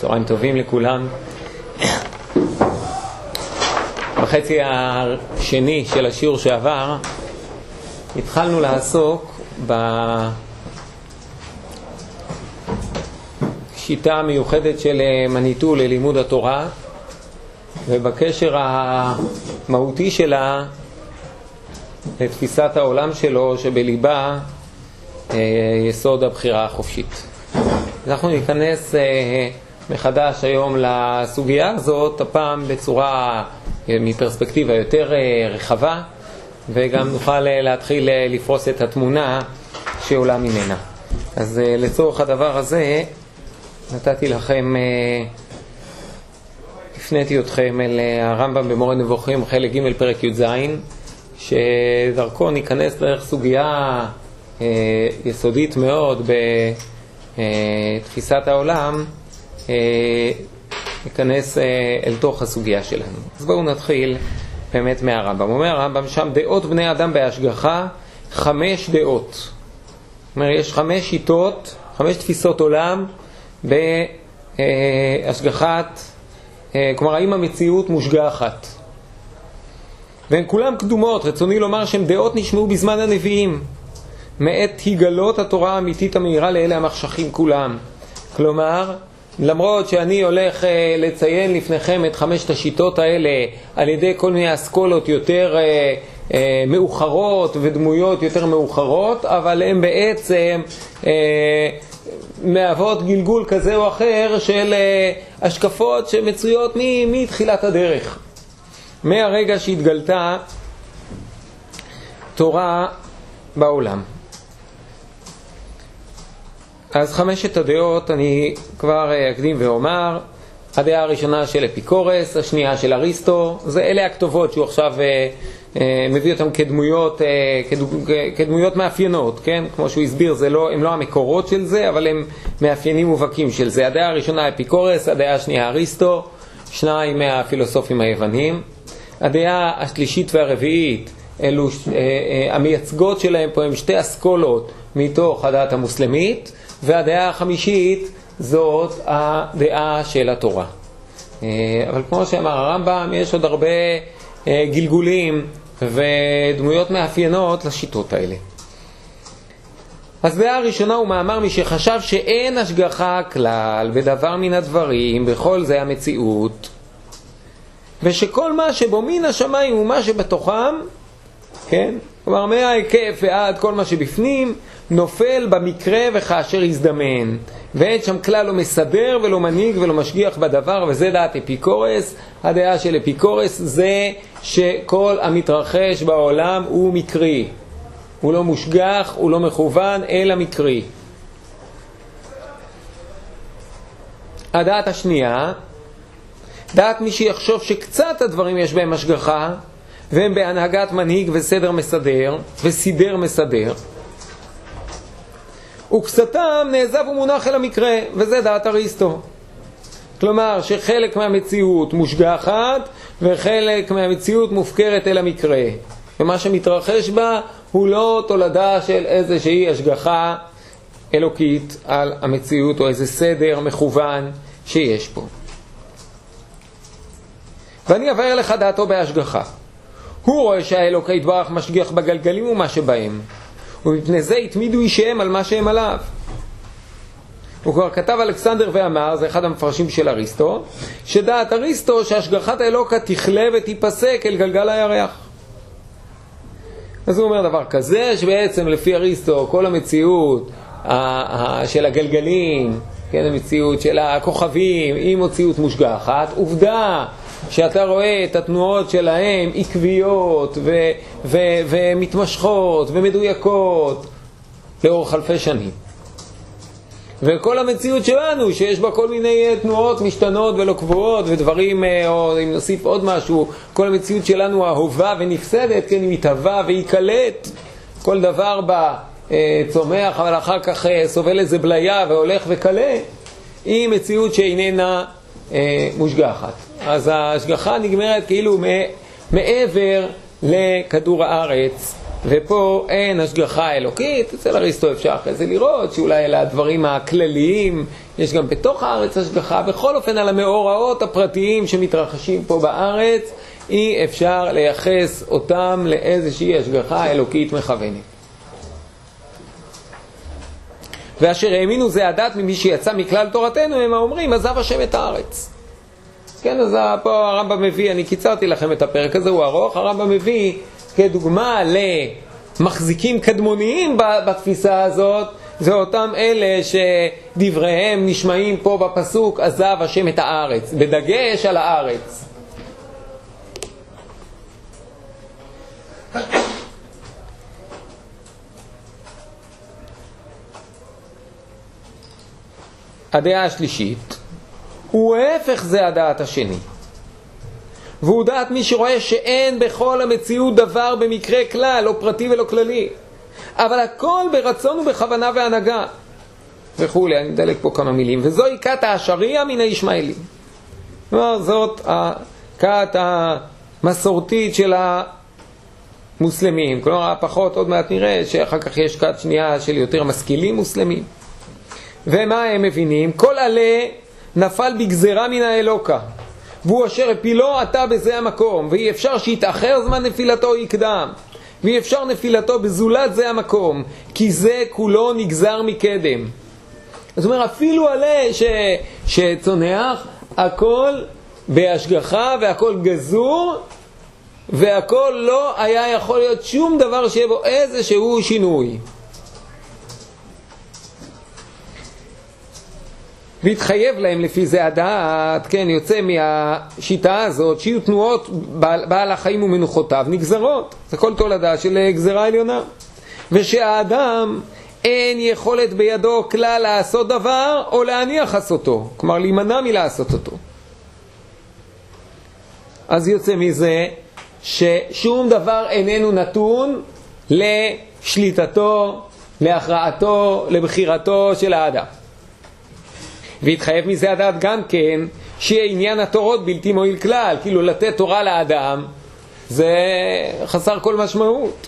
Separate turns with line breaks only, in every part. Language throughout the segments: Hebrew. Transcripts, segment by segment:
צהריים טובים לכולם. בחצי השני של השיעור שעבר התחלנו לעסוק בשיטה המיוחדת של מניטו ללימוד התורה ובקשר המהותי שלה לתפיסת העולם שלו שבליבה אה, יסוד הבחירה החופשית. אנחנו ניכנס אה, מחדש היום לסוגיה הזאת, הפעם בצורה, אה, מפרספקטיבה יותר רחבה, וגם נוכל להתחיל לפרוס את התמונה שעולה ממנה. אז לצורך הדבר הזה נתתי לכם, הפניתי אתכם אל הרמב"ם במורה נבוכים, חלק ג' פרק י"ז, שדרכו ניכנס דרך סוגיה יסודית מאוד בתפיסת העולם, ניכנס אל תוך הסוגיה שלנו. אז בואו נתחיל באמת מהרמב"ם. אומר הרמב"ם שם, דעות בני אדם בהשגחה, חמש דעות. זאת אומרת, יש חמש שיטות, חמש תפיסות עולם בהשגחת, כלומר, האם המציאות מושגחת. והן כולן קדומות, רצוני לומר שהן דעות נשמעו בזמן הנביאים. מעת היגלות התורה האמיתית המהירה לאלה המחשכים כולם. כלומר, למרות שאני הולך אה, לציין לפניכם את חמשת השיטות האלה על ידי כל מיני אסכולות יותר אה, אה, מאוחרות ודמויות יותר מאוחרות, אבל הן בעצם אה, מהוות גלגול כזה או אחר של אה, השקפות שמצויות מתחילת הדרך. מהרגע שהתגלתה תורה בעולם. אז חמשת הדעות אני כבר אה, אקדים ואומר, הדעה הראשונה של אפיקורס, השנייה של אריסטו, זה אלה הכתובות שהוא עכשיו אה, אה, מביא אותן כדמויות, אה, כדמו, כדמויות מאפיינות, כן? כמו שהוא הסביר, לא, הם לא המקורות של זה, אבל הם מאפיינים מובהקים של זה. הדעה הראשונה אפיקורס, הדעה השנייה אריסטו, שניים מהפילוסופים היוונים. הדעה השלישית והרביעית, אלו אה, אה, המייצגות שלהם פה הם שתי אסכולות מתוך הדת המוסלמית. והדעה החמישית זאת הדעה של התורה. אה, אבל כמו שאמר הרמב"ם, יש עוד הרבה אה, גלגולים ודמויות מאפיינות לשיטות האלה. אז דעה הראשונה הוא מאמר מי שחשב שאין השגחה כלל בדבר מן הדברים, בכל זה המציאות, ושכל מה שבו מן השמיים ומה שבתוכם, כן? כלומר מההיקף ועד כל מה שבפנים, נופל במקרה וכאשר יזדמן. ואין שם כלל לא מסדר ולא מנהיג ולא משגיח בדבר, וזה דעת אפיקורס. הדעה של אפיקורס זה שכל המתרחש בעולם הוא מקרי. הוא לא מושגח, הוא לא מכוון, אלא מקרי. הדעת השנייה, דעת מי שיחשוב שקצת הדברים יש בהם השגחה, והם בהנהגת מנהיג וסדר מסדר, וסידר מסדר. וקצתם נעזב ומונח אל המקרה, וזה דעת אריסטו. כלומר, שחלק מהמציאות מושגחת וחלק מהמציאות מופקרת אל המקרה. ומה שמתרחש בה הוא לא תולדה של איזושהי השגחה אלוקית על המציאות או איזה סדר מכוון שיש פה. ואני אבאר לך דעתו בהשגחה. הוא רואה שהאלוקי יתברך משגיח בגלגלים ומה שבהם. ומפני זה התמידו אישיהם על מה שהם עליו. הוא כבר כתב אלכסנדר ואמר, זה אחד המפרשים של אריסטו, שדעת אריסטו שהשגחת האלוקה תכלה ותיפסק אל גלגל הירח. אז הוא אומר דבר כזה, שבעצם לפי אריסטו כל המציאות של הגלגלים, כן, המציאות של הכוכבים, היא מציאות מושגחת. עובדה שאתה רואה את התנועות שלהם עקביות ו- ו- ומתמשכות ומדויקות לאורך אלפי שנים. וכל המציאות שלנו, שיש בה כל מיני תנועות משתנות ולא קבועות ודברים, אה, או אם נוסיף עוד משהו, כל המציאות שלנו אהובה ונפסדת, כן, היא מתהווה והיא כל דבר בה אה, צומח, אבל אחר כך אה, סובל איזה בליה והולך וקלה, היא מציאות שאיננה מושגחת. אז ההשגחה נגמרת כאילו מעבר לכדור הארץ ופה אין השגחה אלוקית, אצל אריסטו אפשר אחרי זה לראות שאולי אלה הדברים הכלליים, יש גם בתוך הארץ השגחה, בכל אופן על המאורעות הפרטיים שמתרחשים פה בארץ, אי אפשר לייחס אותם לאיזושהי השגחה אלוקית מכוונת. ואשר האמינו זה הדת ממי שיצא מכלל תורתנו, הם האומרים, עזב השם את הארץ. כן, אז פה הרמב"ם מביא, אני קיצרתי לכם את הפרק הזה, הוא ארוך, הרמב"ם מביא כדוגמה למחזיקים קדמוניים בתפיסה הזאת, זה אותם אלה שדבריהם נשמעים פה בפסוק, עזב השם את הארץ, בדגש על הארץ. הדעה השלישית, הוא ההפך זה הדעת השני. והוא דעת מי שרואה שאין בכל המציאות דבר במקרה כלל, לא פרטי ולא כללי, אבל הכל ברצון ובכוונה והנהגה וכולי, אני מדלג פה כמה מילים, וזוהי כת האשריה מן הישמעאלים. כלומר, זאת הכת המסורתית של המוסלמים, כלומר, הפחות עוד מעט נראה שאחר כך יש כת שנייה של יותר משכילים מוסלמים. ומה הם מבינים? כל עלה נפל בגזרה מן האלוקה. והוא אשר הפילו עתה בזה המקום, ואי אפשר שיתאחר זמן נפילתו יקדם, ואי אפשר נפילתו בזולת זה המקום, כי זה כולו נגזר מקדם. זאת אומרת, אפילו עלה ש... שצונח, הכל בהשגחה והכל גזור, והכל לא היה יכול להיות שום דבר שיהיה בו איזשהו שינוי. והתחייב להם לפי זה הדעת, כן, יוצא מהשיטה הזאת, שיהיו תנועות בעל, בעל החיים ומנוחותיו נגזרות, זה כל תולדה של גזרה עליונה. ושהאדם אין יכולת בידו כלל לעשות דבר או להניח לעשותו, כלומר להימנע מלעשות אותו. אז יוצא מזה ששום דבר איננו נתון לשליטתו, להכרעתו, לבחירתו של האדם. והתחייב מזה הדעת גם כן שעניין התורות בלתי מועיל כלל, כאילו לתת תורה לאדם זה חסר כל משמעות.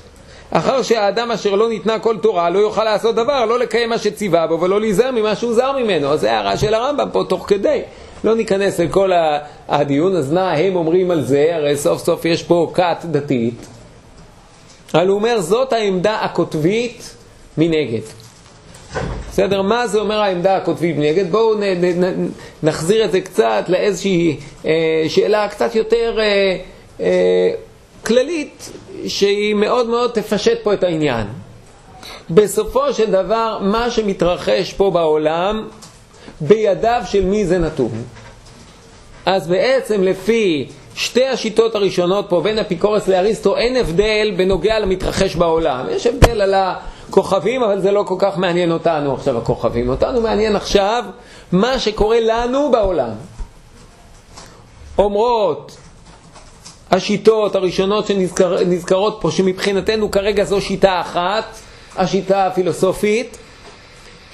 אחר שהאדם אשר לא ניתנה כל תורה לא יוכל לעשות דבר, לא לקיים מה שציווה בו ולא להיזהר ממה שהוא זר ממנו. אז זה הערה של הרמב"ם פה תוך כדי. לא ניכנס לכל הדיון, אז נא הם אומרים על זה, הרי סוף סוף יש פה כת דתית. אבל הוא אומר, זאת העמדה הקוטבית מנגד. בסדר? מה זה אומר העמדה הקוטבית נגד? בואו נ, נ, נ, נחזיר את זה קצת לאיזושהי אה, שאלה קצת יותר אה, אה, כללית, שהיא מאוד מאוד תפשט פה את העניין. בסופו של דבר, מה שמתרחש פה בעולם, בידיו של מי זה נתון. אז בעצם לפי שתי השיטות הראשונות פה, בין אפיקורס לאריסטו, אין הבדל בנוגע למתרחש בעולם. יש הבדל על ה... כוכבים, אבל זה לא כל כך מעניין אותנו עכשיו הכוכבים. אותנו מעניין עכשיו מה שקורה לנו בעולם. אומרות השיטות הראשונות שנזכרות פה, שמבחינתנו כרגע זו שיטה אחת, השיטה הפילוסופית,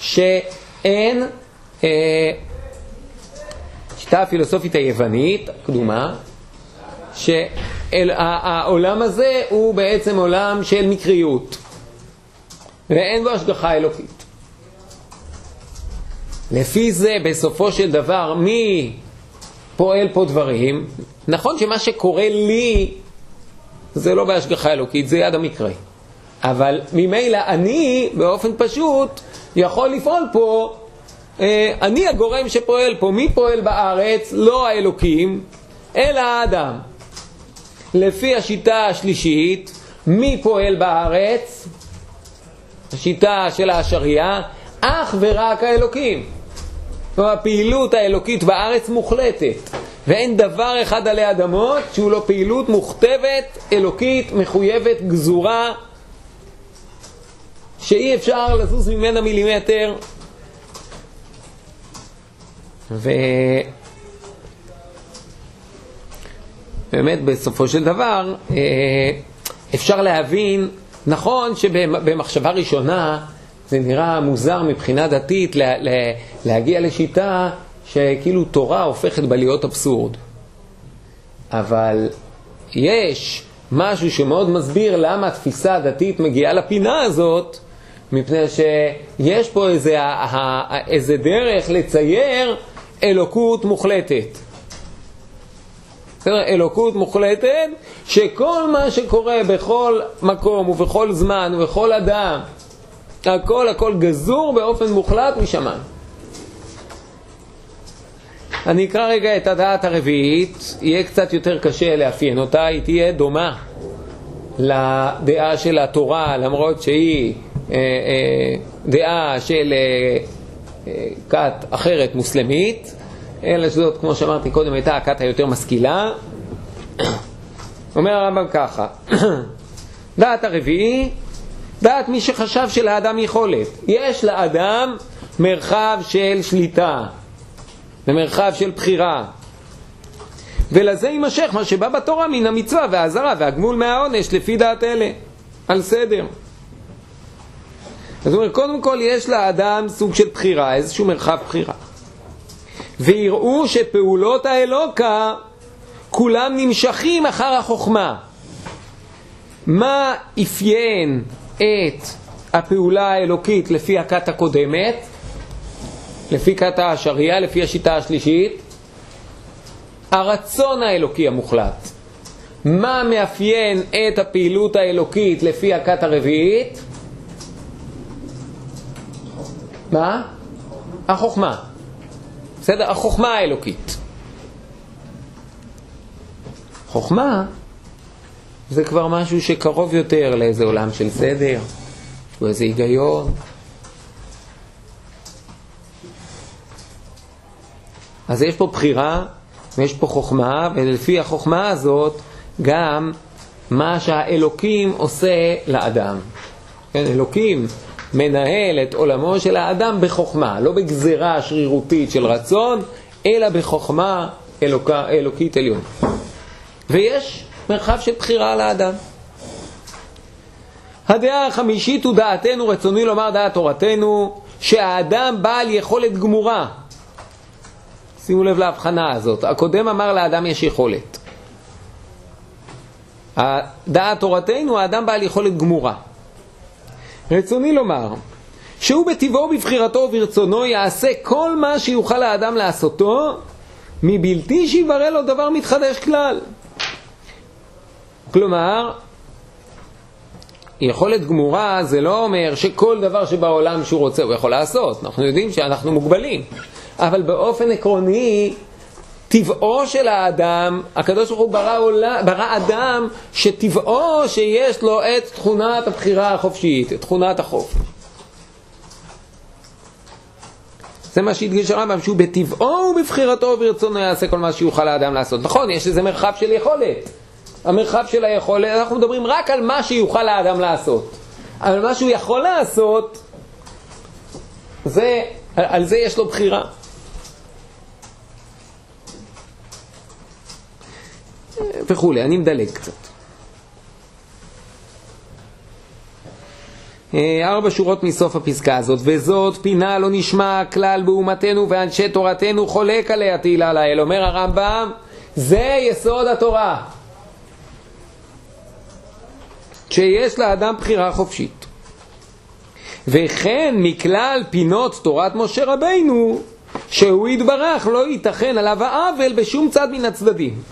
שאין, אה, שיטה הפילוסופית היוונית, הקדומה, שהעולם הזה הוא בעצם עולם של מקריות. ואין בו השגחה אלוקית. לפי זה, בסופו של דבר, מי פועל פה דברים? נכון שמה שקורה לי זה לא בהשגחה אלוקית, זה יד המקרה. אבל ממילא אני, באופן פשוט, יכול לפעול פה, אה, אני הגורם שפועל פה. מי פועל בארץ? לא האלוקים, אלא האדם. לפי השיטה השלישית, מי פועל בארץ? השיטה של השריעה, אך ורק האלוקים. כלומר, הפעילות האלוקית בארץ מוחלטת, ואין דבר אחד עלי אדמות שהוא לא פעילות מוכתבת, אלוקית, מחויבת, גזורה, שאי אפשר לזוז ממנה מילימטר. ובאמת בסופו של דבר אה, אפשר להבין נכון שבמחשבה ראשונה זה נראה מוזר מבחינה דתית לה, לה, להגיע לשיטה שכאילו תורה הופכת בה להיות אבסורד. אבל יש משהו שמאוד מסביר למה התפיסה הדתית מגיעה לפינה הזאת, מפני שיש פה איזה, איזה דרך לצייר אלוקות מוחלטת. אלוקות מוחלטת, שכל מה שקורה בכל מקום ובכל זמן ובכל אדם, הכל הכל גזור באופן מוחלט משמיים. אני אקרא רגע את הדעת הרביעית, יהיה קצת יותר קשה לאפיין אותה, היא תהיה דומה לדעה של התורה, למרות שהיא אה, אה, דעה של אה, אה, כת אחרת מוסלמית, אלא שזאת, כמו שאמרתי קודם, הייתה הכת היותר משכילה. אומר הרמב"ם ככה, דעת הרביעי, דעת מי שחשב שלאדם יכולת. יש לאדם מרחב של שליטה ומרחב של בחירה. ולזה יימשך מה שבא בתורה מן המצווה והאזהרה והגמול מהעונש לפי דעת אלה, על סדר. אז הוא אומר, קודם כל יש לאדם סוג של בחירה, איזשהו מרחב בחירה. ויראו שפעולות האלוקה כולם נמשכים אחר החוכמה. מה אפיין את הפעולה האלוקית לפי הכת הקודמת, לפי כת השריעה, לפי השיטה השלישית? הרצון האלוקי המוחלט. מה מאפיין את הפעילות האלוקית לפי הכת הרביעית? מה? החוכמה. בסדר? החוכמה האלוקית. חוכמה זה כבר משהו שקרוב יותר לאיזה עולם של סדר, או איזה היגיון. אז יש פה בחירה ויש פה חוכמה, ולפי החוכמה הזאת גם מה שהאלוקים עושה לאדם. כן, אלוקים מנהל את עולמו של האדם בחוכמה, לא בגזרה שרירותית של רצון, אלא בחוכמה אלוקה, אלוקית עליון. ויש מרחב של בחירה לאדם. הדעה החמישית הוא דעתנו, רצוני לומר דעת תורתנו, שהאדם בעל יכולת גמורה. שימו לב להבחנה הזאת. הקודם אמר לאדם יש יכולת. דעת תורתנו, האדם בעל יכולת גמורה. רצוני לומר, שהוא בטבעו, ובבחירתו וברצונו יעשה כל מה שיוכל האדם לעשותו, מבלתי שיברא לו דבר מתחדש כלל. כלומר, יכולת גמורה זה לא אומר שכל דבר שבעולם שהוא רוצה הוא יכול לעשות. אנחנו יודעים שאנחנו מוגבלים. אבל באופן עקרוני, טבעו של האדם, הקדוש ברוך הוא ברא, עולה, ברא אדם שטבעו שיש לו את תכונת הבחירה החופשית, את תכונת החופש. זה מה שהדגיש הרמב"ם, שהוא בטבעו ובבחירתו וברצונו יעשה כל מה שיוכל האדם לעשות. נכון, יש איזה מרחב של יכולת. המרחב של היכולת, אנחנו מדברים רק על מה שיוכל האדם לעשות. אבל מה שהוא יכול לעשות, זה, על זה יש לו בחירה. וכולי, אני מדלג קצת. אה, ארבע שורות מסוף הפסקה הזאת, וזאת פינה לא נשמע כלל באומתנו ואנשי תורתנו חולק עליה תהילה לאל. אומר הרמב"ם, זה יסוד התורה. שיש לאדם בחירה חופשית. וכן מכלל פינות תורת משה רבינו, שהוא יתברך לא ייתכן עליו העוול בשום צד מן הצדדים.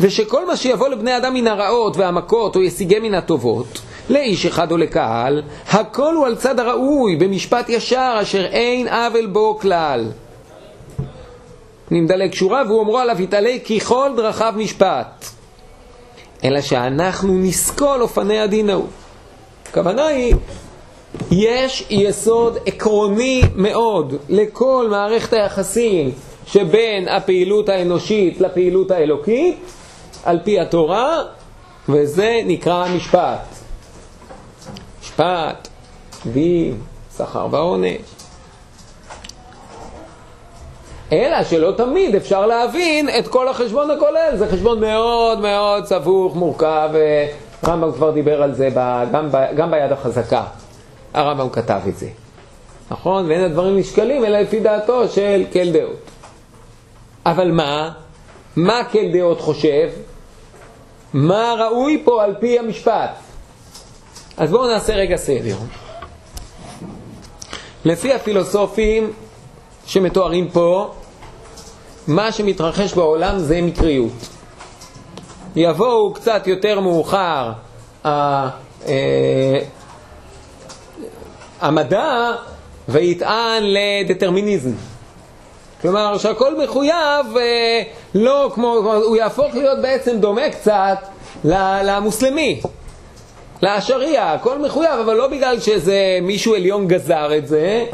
ושכל מה שיבוא לבני אדם מן הרעות והמכות או ישיגי מן הטובות, לאיש אחד או לקהל, הכל הוא על צד הראוי, במשפט ישר, אשר אין עוול בו כלל. אני מדלג שורה, והוא אומרו עליו יתעלה כי כל דרכיו משפט. אלא שאנחנו נסקול אופני הדין ההוא. הכוונה היא, יש יסוד עקרוני מאוד לכל מערכת היחסים שבין הפעילות האנושית לפעילות האלוקית, על פי התורה, וזה נקרא משפט. משפט, דין, שכר ועונש. אלא שלא תמיד אפשר להבין את כל החשבון הכולל, זה חשבון מאוד מאוד סבוך, מורכב, הרמב"ם כבר דיבר על זה גם, ב, גם ביד החזקה, הרמב"ם כתב את זה, נכון? ואין הדברים נשקלים אלא לפי דעתו של כל דעות. אבל מה? מה כל דעות חושב? מה ראוי פה על פי המשפט? אז בואו נעשה רגע סדר. לפי הפילוסופים שמתוארים פה, מה שמתרחש בעולם זה מקריות. יבואו קצת יותר מאוחר אה, המדע ויטען לדטרמיניזם. כלומר שהכל מחויב, אה, לא כמו, הוא יהפוך להיות בעצם דומה קצת למוסלמי, לאשריה, הכל מחויב, אבל לא בגלל שזה מישהו עליון גזר את זה,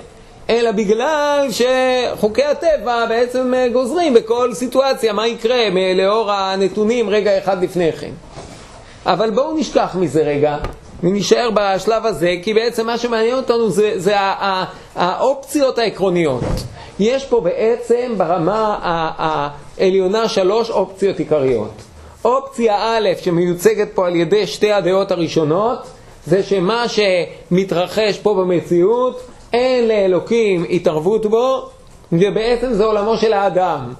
אלא בגלל שחוקי הטבע בעצם אה, גוזרים בכל סיטואציה מה יקרה לאור הנתונים רגע אחד לפני כן. אבל בואו נשכח מזה רגע, ונשאר בשלב הזה, כי בעצם מה שמעניין אותנו זה, זה האופציות העקרוניות. יש פה בעצם ברמה העליונה שלוש אופציות עיקריות. אופציה א', שמיוצגת פה על ידי שתי הדעות הראשונות, זה שמה שמתרחש פה במציאות, אין לאלוקים התערבות בו, ובעצם זה עולמו של האדם.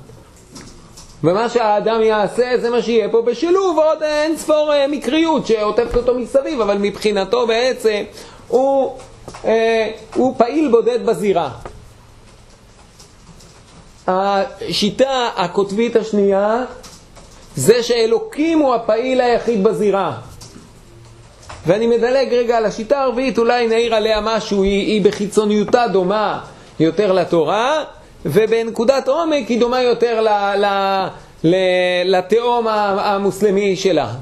ומה שהאדם יעשה זה מה שיהיה פה בשילוב עוד אין ספור אה, מקריות שעוטפת אותו מסביב, אבל מבחינתו בעצם הוא, אה, הוא פעיל בודד בזירה. השיטה הקוטבית השנייה זה שאלוקים הוא הפעיל היחיד בזירה. ואני מדלג רגע על השיטה הרביעית, אולי נעיר עליה משהו, היא, היא בחיצוניותה דומה יותר לתורה, ובנקודת עומק היא דומה יותר ל, ל, ל, לתהום המוסלמי שלה.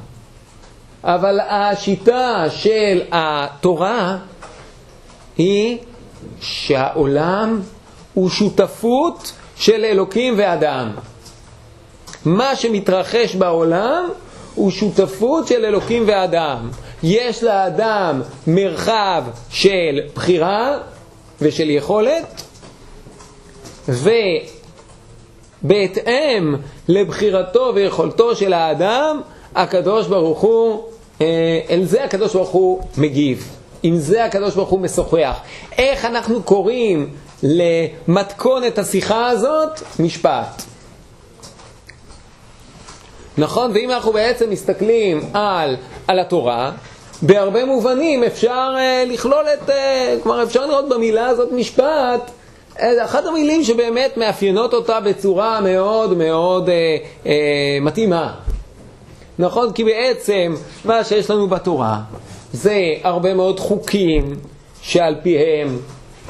אבל השיטה של התורה היא שהעולם הוא שותפות של אלוקים ואדם. מה שמתרחש בעולם הוא שותפות של אלוקים ואדם. יש לאדם מרחב של בחירה ושל יכולת, ובהתאם לבחירתו ויכולתו של האדם, הקדוש ברוך הוא, אה, אל זה הקדוש ברוך הוא מגיב. עם זה הקדוש ברוך הוא משוחח. איך אנחנו קוראים למתכונת השיחה הזאת? משפט. נכון? ואם אנחנו בעצם מסתכלים על, על התורה, בהרבה מובנים אפשר uh, לכלול את, uh, כלומר אפשר לראות במילה הזאת משפט, uh, אחת המילים שבאמת מאפיינות אותה בצורה מאוד מאוד uh, uh, מתאימה. נכון? כי בעצם מה שיש לנו בתורה זה הרבה מאוד חוקים שעל פיהם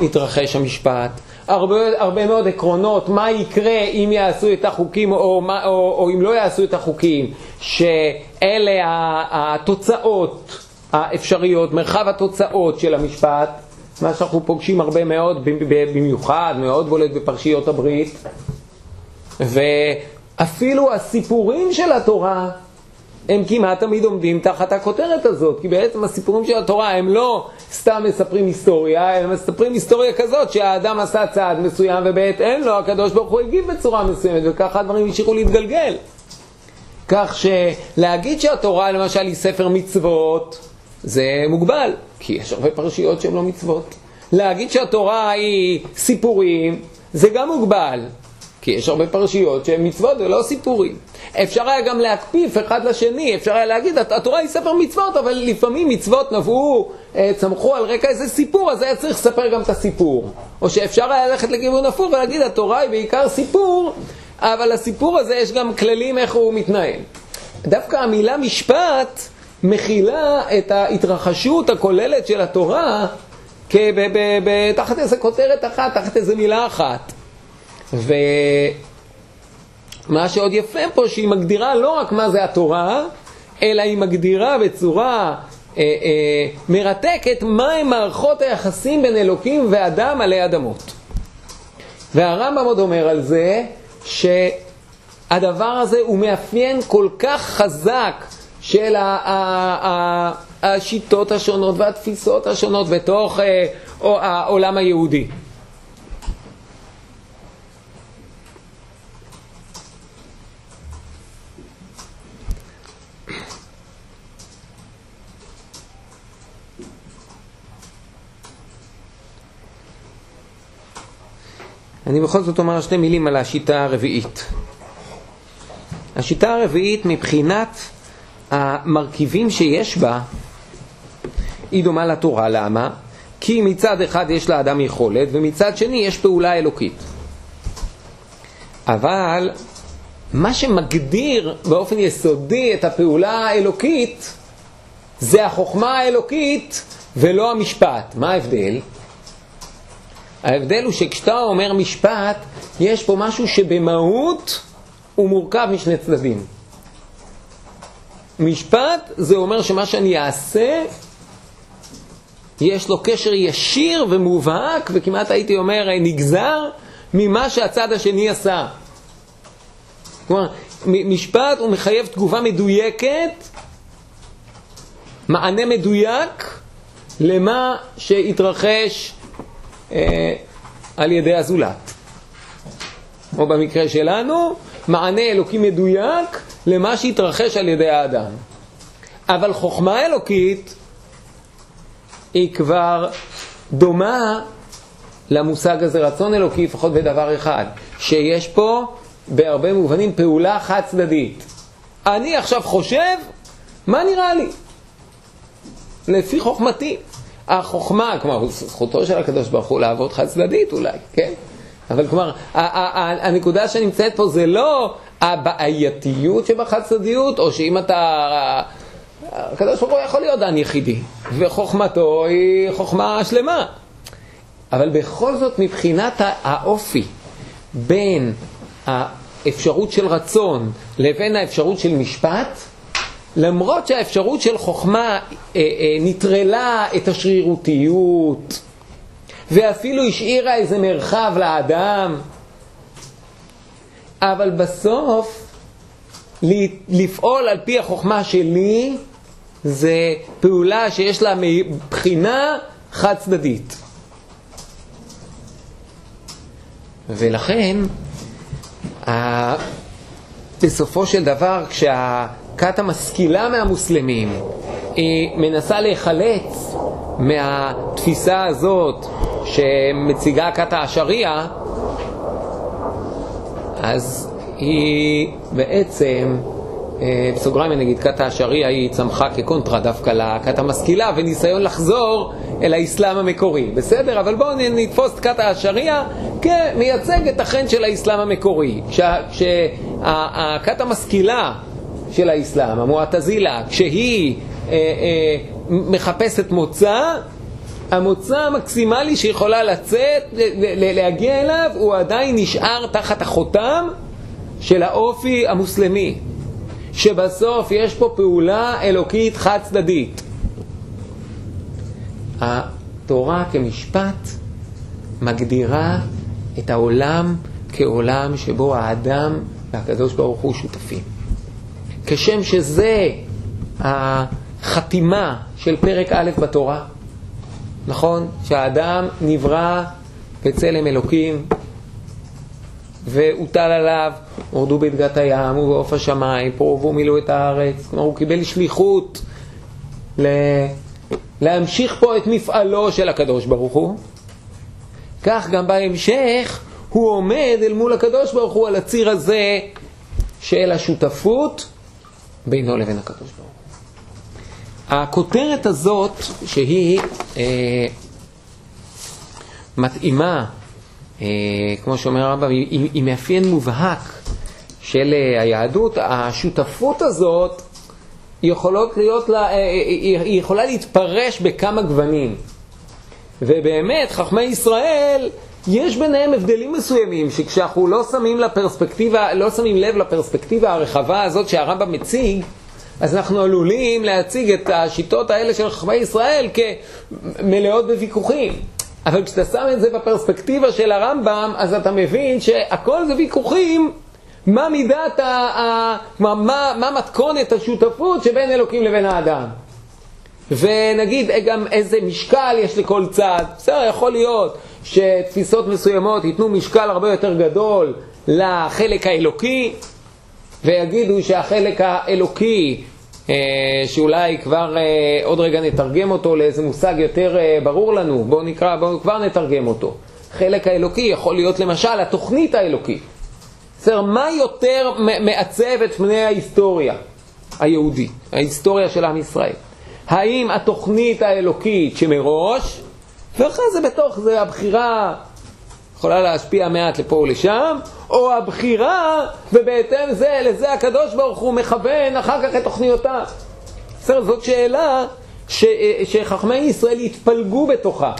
יתרחש המשפט. הרבה, הרבה מאוד עקרונות, מה יקרה אם יעשו את החוקים או, או, או, או אם לא יעשו את החוקים, שאלה התוצאות האפשריות, מרחב התוצאות של המשפט, מה שאנחנו פוגשים הרבה מאוד, במיוחד, מאוד בולט בפרשיות הברית, ואפילו הסיפורים של התורה הם כמעט תמיד עומדים תחת הכותרת הזאת, כי בעצם הסיפורים של התורה הם לא סתם מספרים היסטוריה, הם מספרים היסטוריה כזאת שהאדם עשה צעד מסוים ובהתאם לו הקדוש ברוך הוא הגיב בצורה מסוימת וככה הדברים המשיכו להתגלגל. כך שלהגיד שהתורה למשל היא ספר מצוות זה מוגבל, כי יש הרבה פרשיות שהן לא מצוות. להגיד שהתורה היא סיפורים זה גם מוגבל, כי יש הרבה פרשיות שהן מצוות ולא סיפורים. אפשר היה גם להקפיף אחד לשני, אפשר היה להגיד, התורה היא ספר מצוות, אבל לפעמים מצוות נבעו, אה, צמחו על רקע איזה סיפור, אז היה צריך לספר גם את הסיפור. או שאפשר היה ללכת לכיוון הפוך ולהגיד, התורה היא בעיקר סיפור, אבל לסיפור הזה יש גם כללים איך הוא מתנהל. דווקא המילה משפט מכילה את ההתרחשות הכוללת של התורה תחת איזה כותרת אחת, תחת איזה מילה אחת. ו... מה שעוד יפה פה, שהיא מגדירה לא רק מה זה התורה, אלא היא מגדירה בצורה אה, אה, מרתקת מהם מערכות היחסים בין אלוקים ואדם עלי אדמות. והרמב"ם עוד אומר על זה שהדבר הזה הוא מאפיין כל כך חזק של השיטות השונות והתפיסות השונות בתוך אה, העולם היהודי. אני בכל זאת אומר שתי מילים על השיטה הרביעית. השיטה הרביעית מבחינת המרכיבים שיש בה היא דומה לתורה, למה? כי מצד אחד יש לאדם יכולת ומצד שני יש פעולה אלוקית. אבל מה שמגדיר באופן יסודי את הפעולה האלוקית זה החוכמה האלוקית ולא המשפט. מה ההבדל? ההבדל הוא שכשאתה אומר משפט, יש פה משהו שבמהות הוא מורכב משני צדדים. משפט זה אומר שמה שאני אעשה, יש לו קשר ישיר ומובהק, וכמעט הייתי אומר נגזר, ממה שהצד השני עשה. כלומר, משפט הוא מחייב תגובה מדויקת, מענה מדויק למה שהתרחש על ידי הזולת. או במקרה שלנו, מענה אלוקי מדויק למה שהתרחש על ידי האדם. אבל חוכמה אלוקית היא כבר דומה למושג הזה רצון אלוקי, לפחות בדבר אחד, שיש פה בהרבה מובנים פעולה חד צדדית. אני עכשיו חושב, מה נראה לי? לפי חוכמתי. החוכמה, כלומר, זכותו של הקדוש ברוך הוא לעבוד חד צדדית אולי, כן? אבל כלומר, הנקודה שנמצאת פה זה לא הבעייתיות שבחד צדדיות, או שאם אתה... הקדוש ברוך הוא יכול להיות דן יחידי, וחוכמתו היא חוכמה שלמה. אבל בכל זאת, מבחינת האופי בין האפשרות של רצון לבין האפשרות של משפט, למרות שהאפשרות של חוכמה אה, אה, נטרלה את השרירותיות, ואפילו השאירה איזה מרחב לאדם, אבל בסוף לפעול על פי החוכמה שלי זה פעולה שיש לה מבחינה חד צדדית. ולכן, בסופו של דבר, כשהכת המשכילה מהמוסלמים היא מנסה להיחלץ מהתפיסה הזאת שמציגה כת האשריה, אז היא בעצם, אה, בסוגריים אני אגיד, כת האשריה היא צמחה כקונטרה דווקא לכת המשכילה וניסיון לחזור אל האסלאם המקורי, בסדר? אבל בואו נתפוס את כת האשריה כמייצגת אכן של האסלאם המקורי. כשהכת המשכילה של האסלאם, המועטזילה, כשהיא אה, אה, מחפשת מוצא, המוצא המקסימלי שיכולה לצאת, להגיע אליו, הוא עדיין נשאר תחת החותם של האופי המוסלמי, שבסוף יש פה פעולה אלוקית חד צדדית. התורה כמשפט מגדירה את העולם כעולם שבו האדם והקדוש ברוך הוא שותפים. כשם שזה החתימה של פרק א' בתורה, נכון? שהאדם נברא בצלם אלוקים והוטל עליו, הורדו בדגת הים ובעוף השמיים, פרובו מילאו את הארץ. כלומר, הוא קיבל שליחות ל... להמשיך פה את מפעלו של הקדוש ברוך הוא. כך גם בהמשך הוא עומד אל מול הקדוש ברוך הוא על הציר הזה של השותפות בינו לבין הקדוש ברוך הוא. הכותרת הזאת, שהיא אה, מתאימה, אה, כמו שאומר הרמב"ם, היא, היא מאפיין מובהק של אה, היהדות, השותפות הזאת יכולות להיות לה, אה, אה, היא יכולה להתפרש בכמה גוונים. ובאמת, חכמי ישראל, יש ביניהם הבדלים מסוימים, שכשאנחנו לא שמים, לפרספקטיבה, לא שמים לב לפרספקטיבה הרחבה הזאת שהרמב"ם מציג, אז אנחנו עלולים להציג את השיטות האלה של חכמי ישראל כמלאות בוויכוחים. אבל כשאתה שם את זה בפרספקטיבה של הרמב"ם, אז אתה מבין שהכל זה ויכוחים, מה מידת, ה, ה, מה, מה, מה מתכונת השותפות שבין אלוקים לבין האדם. ונגיד גם איזה משקל יש לכל צד. בסדר, יכול להיות שתפיסות מסוימות ייתנו משקל הרבה יותר גדול לחלק האלוקי, ויגידו שהחלק האלוקי, אה, שאולי כבר אה, עוד רגע נתרגם אותו לאיזה מושג יותר אה, ברור לנו, בואו נקרא, בואו כבר נתרגם אותו. חלק האלוקי יכול להיות למשל התוכנית האלוקית. בסדר, מה יותר מעצב את פני ההיסטוריה? היהודי, ההיסטוריה של עם ישראל. האם התוכנית האלוקית שמראש, ואחרי זה בתוך זה הבחירה יכולה להשפיע מעט לפה ולשם, או הבחירה, ובהתאם זה, לזה הקדוש ברוך הוא מכוון אחר כך את תוכניותיו. בסדר, זאת שאלה ש, שחכמי ישראל יתפלגו בתוכה.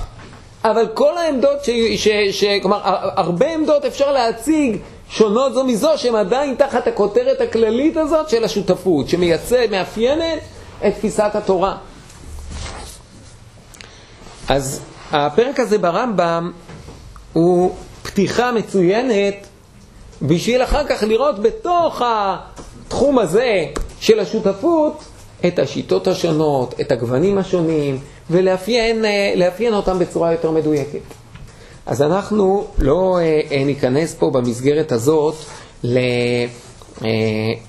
אבל כל העמדות, ש, ש, ש, כלומר, הרבה עמדות אפשר להציג שונות זו מזו, שהן עדיין תחת הכותרת הכללית הזאת של השותפות, שמאפיינת את תפיסת התורה. אז הפרק הזה ברמב"ם הוא פתיחה מצוינת בשביל אחר כך לראות בתוך התחום הזה של השותפות את השיטות השונות, את הגוונים השונים, ולאפיין אותם בצורה יותר מדויקת. אז אנחנו לא אה, אה, ניכנס פה במסגרת הזאת ל, אה,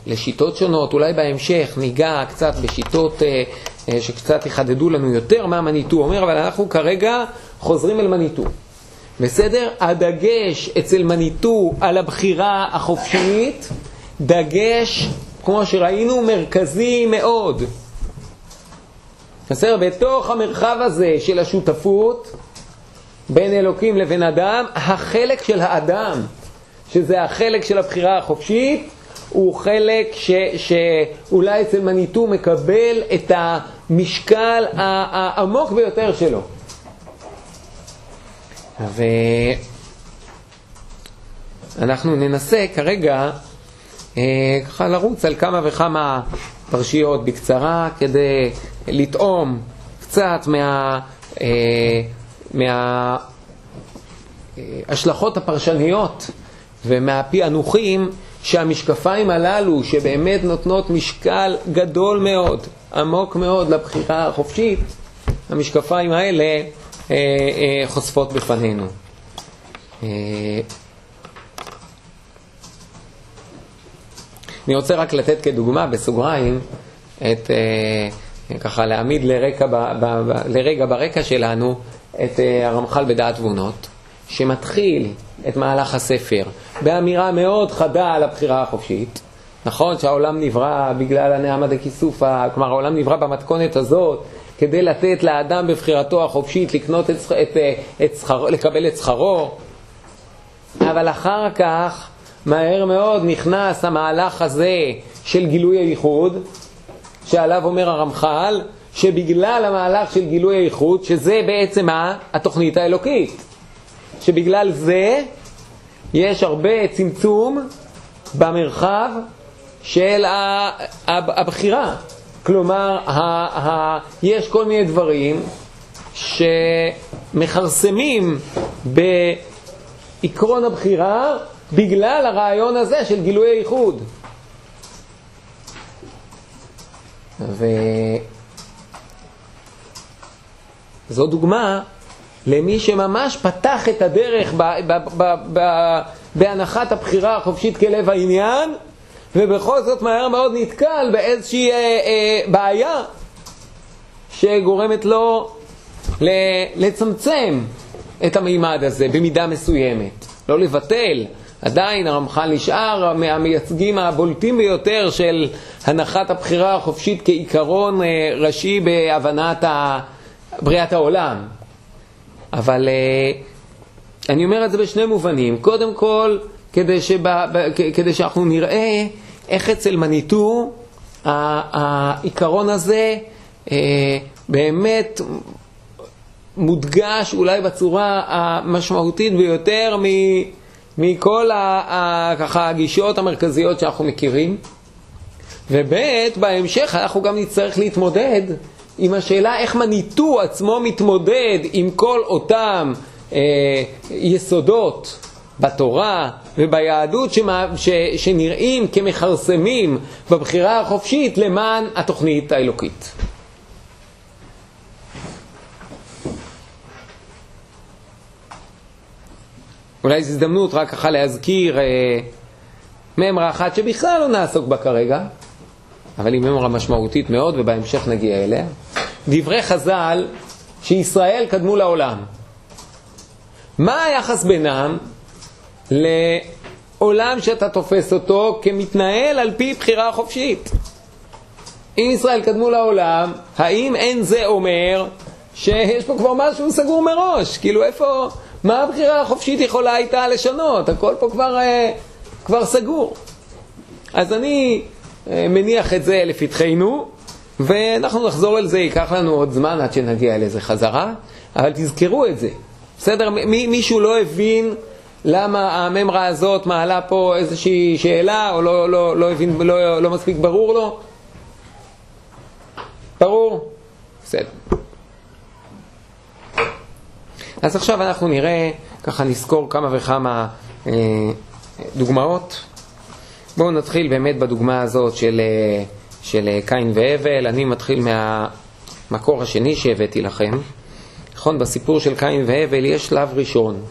לשיטות שונות, אולי בהמשך ניגע קצת בשיטות אה, אה, שקצת יחדדו לנו יותר מה מניטו אומר, אבל אנחנו כרגע חוזרים אל מניטו. בסדר? הדגש אצל מניטו על הבחירה החופשית, דגש, כמו שראינו, מרכזי מאוד. בסדר? בתוך המרחב הזה של השותפות בין אלוקים לבין אדם, החלק של האדם, שזה החלק של הבחירה החופשית, הוא חלק ש, שאולי אצל מניטו מקבל את המשקל העמוק ביותר שלו. ואנחנו ננסה כרגע אה, ככה לרוץ על כמה וכמה פרשיות בקצרה כדי לטעום קצת מה... אה, מההשלכות הפרשניות ומהפענוחים שהמשקפיים הללו, שבאמת נותנות משקל גדול מאוד, עמוק מאוד לבחירה החופשית, המשקפיים האלה אה, אה, חושפות בפנינו. אה, אני רוצה רק לתת כדוגמה, בסוגריים, את, אה, ככה להעמיד לרקע, ב, ב, ב, לרגע ברקע שלנו את אה, הרמח"ל בדעת תבונות, שמתחיל את מהלך הספר באמירה מאוד חדה על הבחירה החופשית. נכון שהעולם נברא בגלל הנעמה דקיסופה, כלומר העולם נברא במתכונת הזאת כדי לתת לאדם בבחירתו החופשית לקנות את, את, אה, את שכר, לקבל את שכרו, אבל אחר כך מהר מאוד נכנס המהלך הזה של גילוי הייחוד, שעליו אומר הרמח"ל, שבגלל המהלך של גילוי הייחוד, שזה בעצם התוכנית האלוקית, שבגלל זה יש הרבה צמצום במרחב של הבחירה. כלומר, ה, ה, יש כל מיני דברים שמכרסמים בעקרון הבחירה בגלל הרעיון הזה של גילוי הייחוד. וזו דוגמה למי שממש פתח את הדרך ב, ב, ב, ב, בהנחת הבחירה החופשית כלב העניין, ובכל זאת מהר מאוד נתקל באיזושהי אה, אה, בעיה שגורמת לו לצמצם את המימד הזה במידה מסוימת. לא לבטל, עדיין הרמח"ל נשאר מהמייצגים הבולטים ביותר של הנחת הבחירה החופשית כעיקרון אה, ראשי בהבנת בריאת העולם. אבל אה, אני אומר את זה בשני מובנים. קודם כל, כדי, שבא, כדי שאנחנו נראה איך אצל מניטו העיקרון הזה אה, באמת מודגש אולי בצורה המשמעותית ביותר מכל ה, ה, ככה, הגישות המרכזיות שאנחנו מכירים. וב' בהמשך אנחנו גם נצטרך להתמודד עם השאלה איך מניטו עצמו מתמודד עם כל אותם אה, יסודות בתורה וביהדות שמה, ש, שנראים כמכרסמים בבחירה החופשית למען התוכנית האלוקית. אולי זו הזדמנות רק ככה להזכיר אה, ממרה אחת שבכלל לא נעסוק בה כרגע, אבל היא ממרה משמעותית מאוד ובהמשך נגיע אליה. דברי חז"ל שישראל קדמו לעולם. מה היחס בינם לעולם שאתה תופס אותו כמתנהל על פי בחירה חופשית? אם ישראל קדמו לעולם, האם אין זה אומר שיש פה כבר משהו סגור מראש? כאילו איפה, מה הבחירה החופשית יכולה הייתה לשנות? הכל פה כבר, אה, כבר סגור. אז אני אה, מניח את זה לפתחנו, ואנחנו נחזור אל זה, ייקח לנו עוד זמן עד שנגיע לזה חזרה, אבל תזכרו את זה. בסדר? מי, מישהו לא הבין למה הממרה הזאת מעלה פה איזושהי שאלה, או לא, לא, לא הבין, לא, לא מספיק ברור לו? ברור? בסדר. אז עכשיו אנחנו נראה, ככה נזכור כמה וכמה אה, דוגמאות. בואו נתחיל באמת בדוגמה הזאת של, אה, של אה, קין והבל. אני מתחיל מהמקור השני שהבאתי לכם. נכון, בסיפור של קין והבל יש שלב ראשון.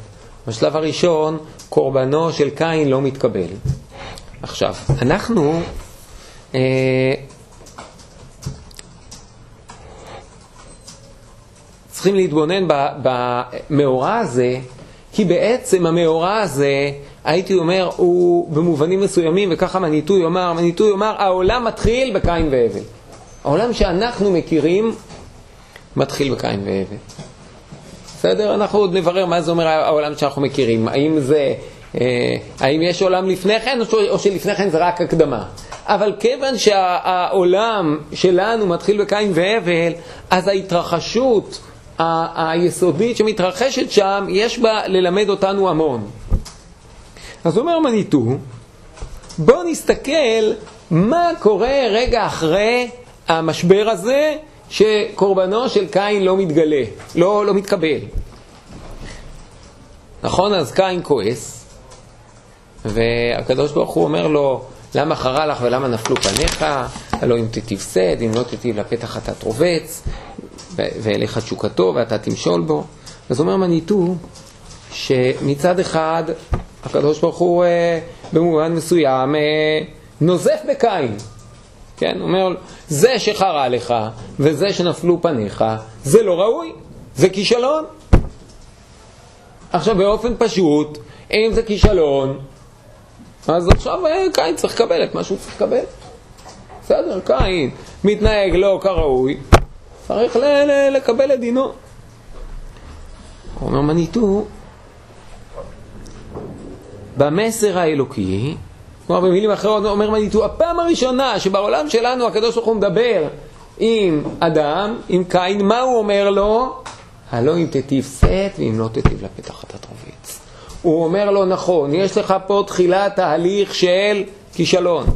בשלב הראשון, קורבנו של קין לא מתקבל. עכשיו, אנחנו אה, צריכים להתבונן במאורע הזה, כי בעצם המאורע הזה, הייתי אומר, הוא במובנים מסוימים, וככה מניטו יאמר, מניטו יאמר, העולם מתחיל בקין והבל. העולם שאנחנו מכירים מתחיל בקין והבל. בסדר? אנחנו עוד נברר מה זה אומר העולם שאנחנו מכירים. האם זה, אה, האם יש עולם לפני כן, או שלפני כן זה רק הקדמה. אבל כיוון שהעולם שלנו מתחיל בקין והבל, אז ההתרחשות היסודית שמתרחשת שם, יש בה ללמד אותנו המון. אז אומר מניטו, בואו נסתכל מה קורה רגע אחרי המשבר הזה שקורבנו של קין לא מתגלה, לא, לא מתקבל. נכון? אז קין כועס, והקדוש ברוך הוא אומר לו, למה חרה לך ולמה נפלו פניך? הלא אם שד, אם לא תיטיב לפתח אתה תרובץ, ואליך תשוקתו ואתה תמשול בו. אז אומר מניטו, שמצד אחד הקדוש ברוך הוא אה, במובן מסוים אה, נוזף בקין. כן, אומר, זה שחרה לך וזה שנפלו פניך, זה לא ראוי, זה כישלון. עכשיו באופן פשוט, אם זה כישלון, אז עכשיו אה, קין צריך לקבל את מה שהוא צריך לקבל. בסדר, קין מתנהג לא כראוי, צריך לקבל את דינו. אומר מניטו, במסר האלוקי, כלומר במילים אחרות אומר מניטו, הפעם הראשונה שבעולם שלנו הקדוש ברוך הוא מדבר עם אדם, עם קין, מה הוא אומר לו? הלא אם תטיב שאת ואם לא תטיב לפתח אתה תרביץ. הוא אומר לו, נכון, יש לך פה תחילת תהליך של כישלון,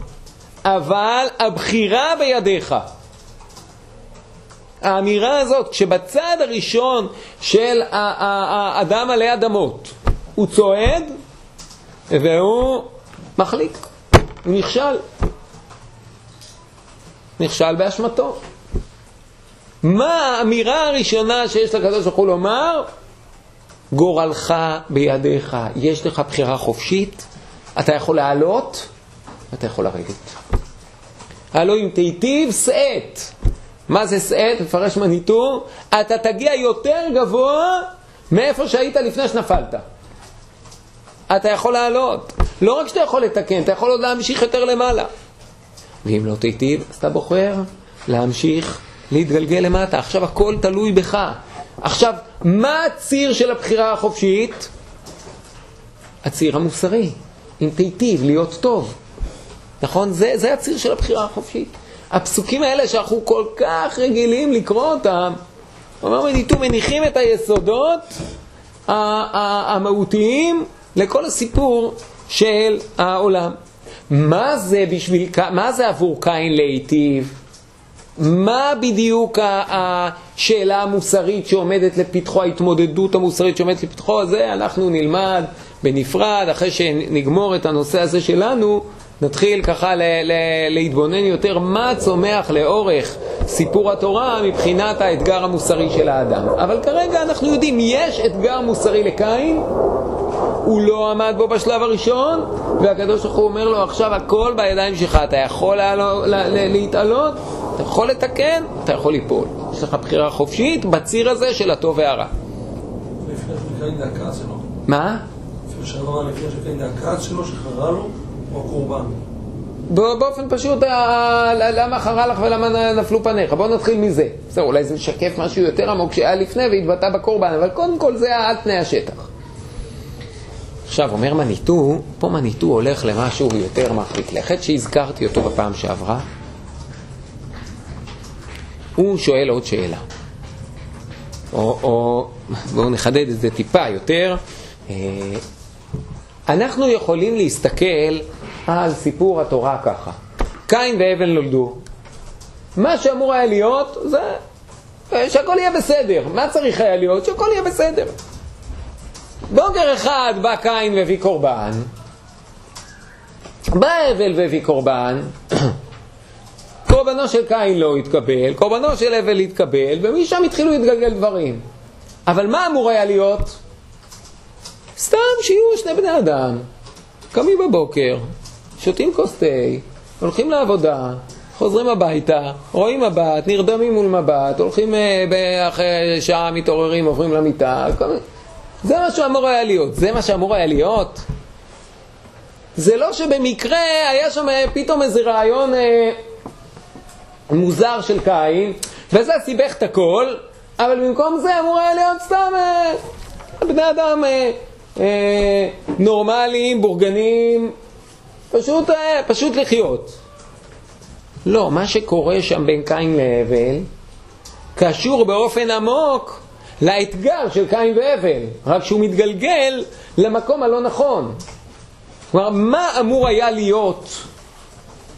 אבל הבחירה בידיך. האמירה הזאת, כשבצד הראשון של האדם עלי אדמות הוא צועד והוא מחליק, הוא נכשל. נכשל באשמתו. מה האמירה הראשונה שיש לקדוש ברוך הוא לומר? גורלך בידיך, יש לך בחירה חופשית, אתה יכול לעלות, אתה יכול לרדת. הלא אם תיטיב שאת. מה זה שאת? מפרש מניטור, אתה תגיע יותר גבוה מאיפה שהיית לפני שנפלת. אתה יכול לעלות. לא רק שאתה יכול לתקן, אתה יכול עוד להמשיך יותר למעלה. ואם לא תיטיב, אז אתה בוחר להמשיך להתגלגל למטה. עכשיו הכל תלוי בך. עכשיו, מה הציר של הבחירה החופשית? הציר המוסרי. אם תיטיב, להיות טוב. נכון? זה, זה הציר של הבחירה החופשית. הפסוקים האלה שאנחנו כל כך רגילים לקרוא אותם, אומר מניטו, מניחים את היסודות המהותיים לכל הסיפור של העולם. מה זה בשביל, מה זה עבור קין להיטיב? מה בדיוק השאלה המוסרית שעומדת לפתחו, ההתמודדות המוסרית שעומדת לפתחו? זה אנחנו נלמד בנפרד, אחרי שנגמור את הנושא הזה שלנו, נתחיל ככה ל- ל- להתבונן יותר מה צומח לאורך סיפור התורה מבחינת האתגר המוסרי של האדם. אבל כרגע אנחנו יודעים, יש אתגר מוסרי לקין, הוא לא עמד בו בשלב הראשון, והקדוש ברוך הוא אומר לו עכשיו הכל בידיים שלך, אתה יכול לעלו, לה, לה, להתעלות, אתה יכול לתקן, אתה יכול ליפול. יש לך בחירה חופשית בציר הזה של הטוב והרע. מה?
לפי מה שאמר לפי השקעים זה הכעס שלו שחרה לו, או הקורבן?
באופן פשוט, למה חרה לך ולמה נפלו פניך? בואו נתחיל מזה. בסדר, אולי זה משקף משהו יותר עמוק שהיה לפני והתבטא בקורבן, אבל קודם כל זה על פני השטח. עכשיו, אומר מניטו, פה מניטו הולך למשהו יותר מרחיק לכת, שהזכרתי אותו בפעם שעברה. הוא שואל עוד שאלה. או, או בואו נחדד את זה טיפה יותר. אה, אנחנו יכולים להסתכל על סיפור התורה ככה. קין והבל נולדו. מה שאמור היה להיות זה שהכל יהיה בסדר. מה צריך היה להיות? שהכל יהיה בסדר. בוקר אחד בא קין והביא קורבן, בא הבל והביא קורבן, קורבנו של קין לא התקבל, קורבנו של הבל התקבל, ומשם התחילו להתגלגל דברים. אבל מה אמור היה להיות? סתם שיהיו שני בני אדם, קמים בבוקר, שותים כוס תה, הולכים לעבודה, חוזרים הביתה, רואים מבט, נרדמים מול מבט, הולכים אה, אחרי שעה מתעוררים, עוברים למיטה, זה מה שאמור היה להיות. זה מה שאמור היה להיות? זה לא שבמקרה היה שם אה, פתאום איזה רעיון אה, מוזר של קין, וזה סיבך את הכל, אבל במקום זה אמור היה להיות סתם אה, בני אדם אה, אה, נורמליים, בורגנים, פשוט, אה, פשוט לחיות. לא, מה שקורה שם בין קין להבל קשור באופן עמוק לאתגר של קין והבל, רק שהוא מתגלגל למקום הלא נכון. כלומר, מה אמור היה להיות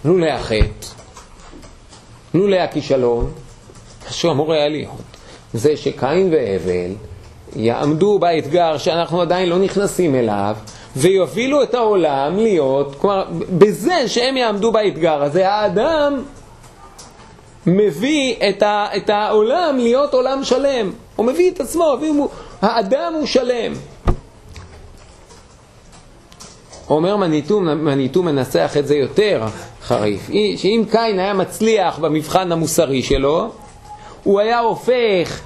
לולא החטא, לולא הכישלון? מה אמור היה להיות זה שקין והבל יעמדו באתגר שאנחנו עדיין לא נכנסים אליו ויובילו את העולם להיות, כלומר, בזה שהם יעמדו באתגר הזה, האדם מביא את, ה, את העולם להיות עולם שלם. הוא מביא את עצמו, הוא, האדם הוא שלם. אומר מניטו, מניטו מנסח את זה יותר חריף, שאם קין היה מצליח במבחן המוסרי שלו, הוא היה הופך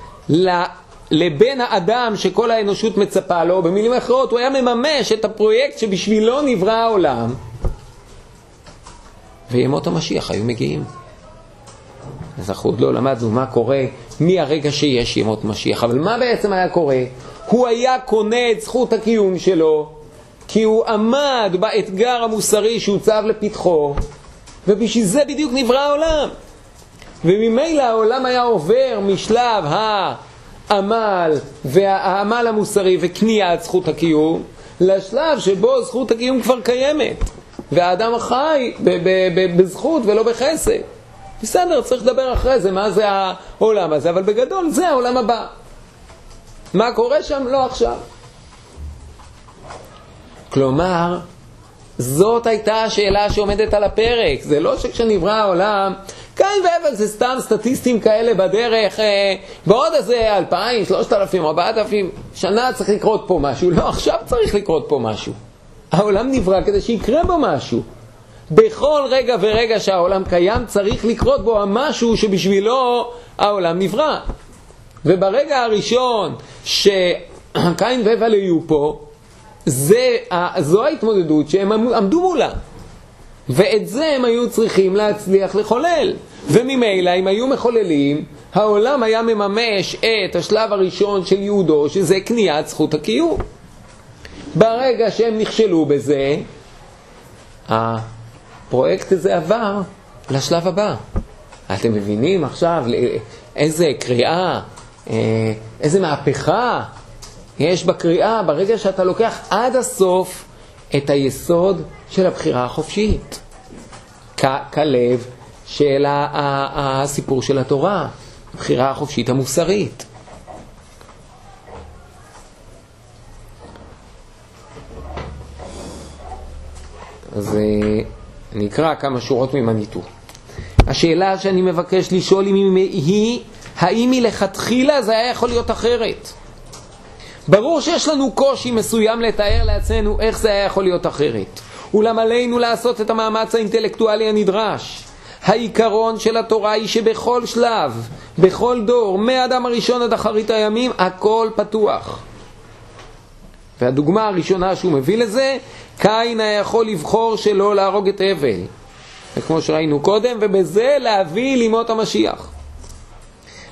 לבן האדם שכל האנושות מצפה לו, במילים אחרות, הוא היה מממש את הפרויקט שבשבילו נברא העולם, וימות המשיח היו מגיעים. אז אנחנו עוד לא למדנו מה קורה מהרגע שיש ימות משיח, אבל מה בעצם היה קורה? הוא היה קונה את זכות הקיום שלו, כי הוא עמד באתגר המוסרי שהוצב לפתחו, ובשביל זה בדיוק נברא העולם. וממילא העולם היה עובר משלב העמל והעמל המוסרי וקניית זכות הקיום, לשלב שבו זכות הקיום כבר קיימת, והאדם חי בזכות ולא בחסד. בסדר, צריך לדבר אחרי זה, מה זה העולם הזה, אבל בגדול זה העולם הבא. מה קורה שם? לא עכשיו. כלומר, זאת הייתה השאלה שעומדת על הפרק. זה לא שכשנברא העולם, קין והבל זה סתם סטטיסטים כאלה בדרך, אה, בעוד איזה אלפיים, שלושת אלפים, ארבעת אלפים שנה צריך לקרות פה משהו. לא, עכשיו צריך לקרות פה משהו. העולם נברא כדי שיקרה בו משהו. בכל רגע ורגע שהעולם קיים צריך לקרות בו המשהו שבשבילו העולם נברא. וברגע הראשון שקין והבל יהיו פה, זה, זו ההתמודדות שהם עמדו מולה. ואת זה הם היו צריכים להצליח לחולל. וממילא אם היו מחוללים, העולם היה מממש את השלב הראשון של יהודו, שזה קניית זכות הקיום. ברגע שהם נכשלו בזה, הפרויקט הזה עבר לשלב הבא. אתם מבינים עכשיו איזה קריאה, אה, איזה מהפכה יש בקריאה ברגע שאתה לוקח עד הסוף את היסוד של הבחירה החופשית. כלב של הסיפור של התורה, הבחירה החופשית המוסרית. אז אה, נקרא כמה שורות ממניטו. השאלה שאני מבקש לשאול היא, האם מלכתחילה זה היה יכול להיות אחרת? ברור שיש לנו קושי מסוים לתאר לעצמנו איך זה היה יכול להיות אחרת. אולם עלינו לעשות את המאמץ האינטלקטואלי הנדרש. העיקרון של התורה היא שבכל שלב, בכל דור, מהאדם הראשון עד אחרית הימים, הכל פתוח. והדוגמה הראשונה שהוא מביא לזה, קין היה יכול לבחור שלא להרוג את הבל. וכמו שראינו קודם, ובזה להביא לימות המשיח.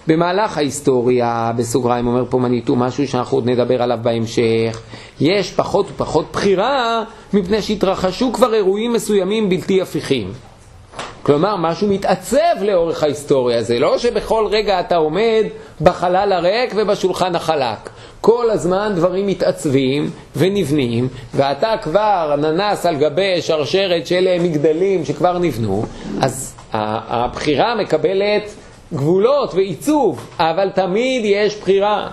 במהלך ההיסטוריה, בסוגריים אומר פה מניטו משהו שאנחנו עוד נדבר עליו בהמשך, יש פחות ופחות בחירה מפני שהתרחשו כבר אירועים מסוימים בלתי הפיכים. כלומר, משהו מתעצב לאורך ההיסטוריה. זה לא שבכל רגע אתה עומד בחלל הריק ובשולחן החלק. כל הזמן דברים מתעצבים ונבנים, ואתה כבר ננס על גבי שרשרת של מגדלים שכבר נבנו, אז הבחירה מקבלת גבולות ועיצוב, אבל תמיד יש בחירה.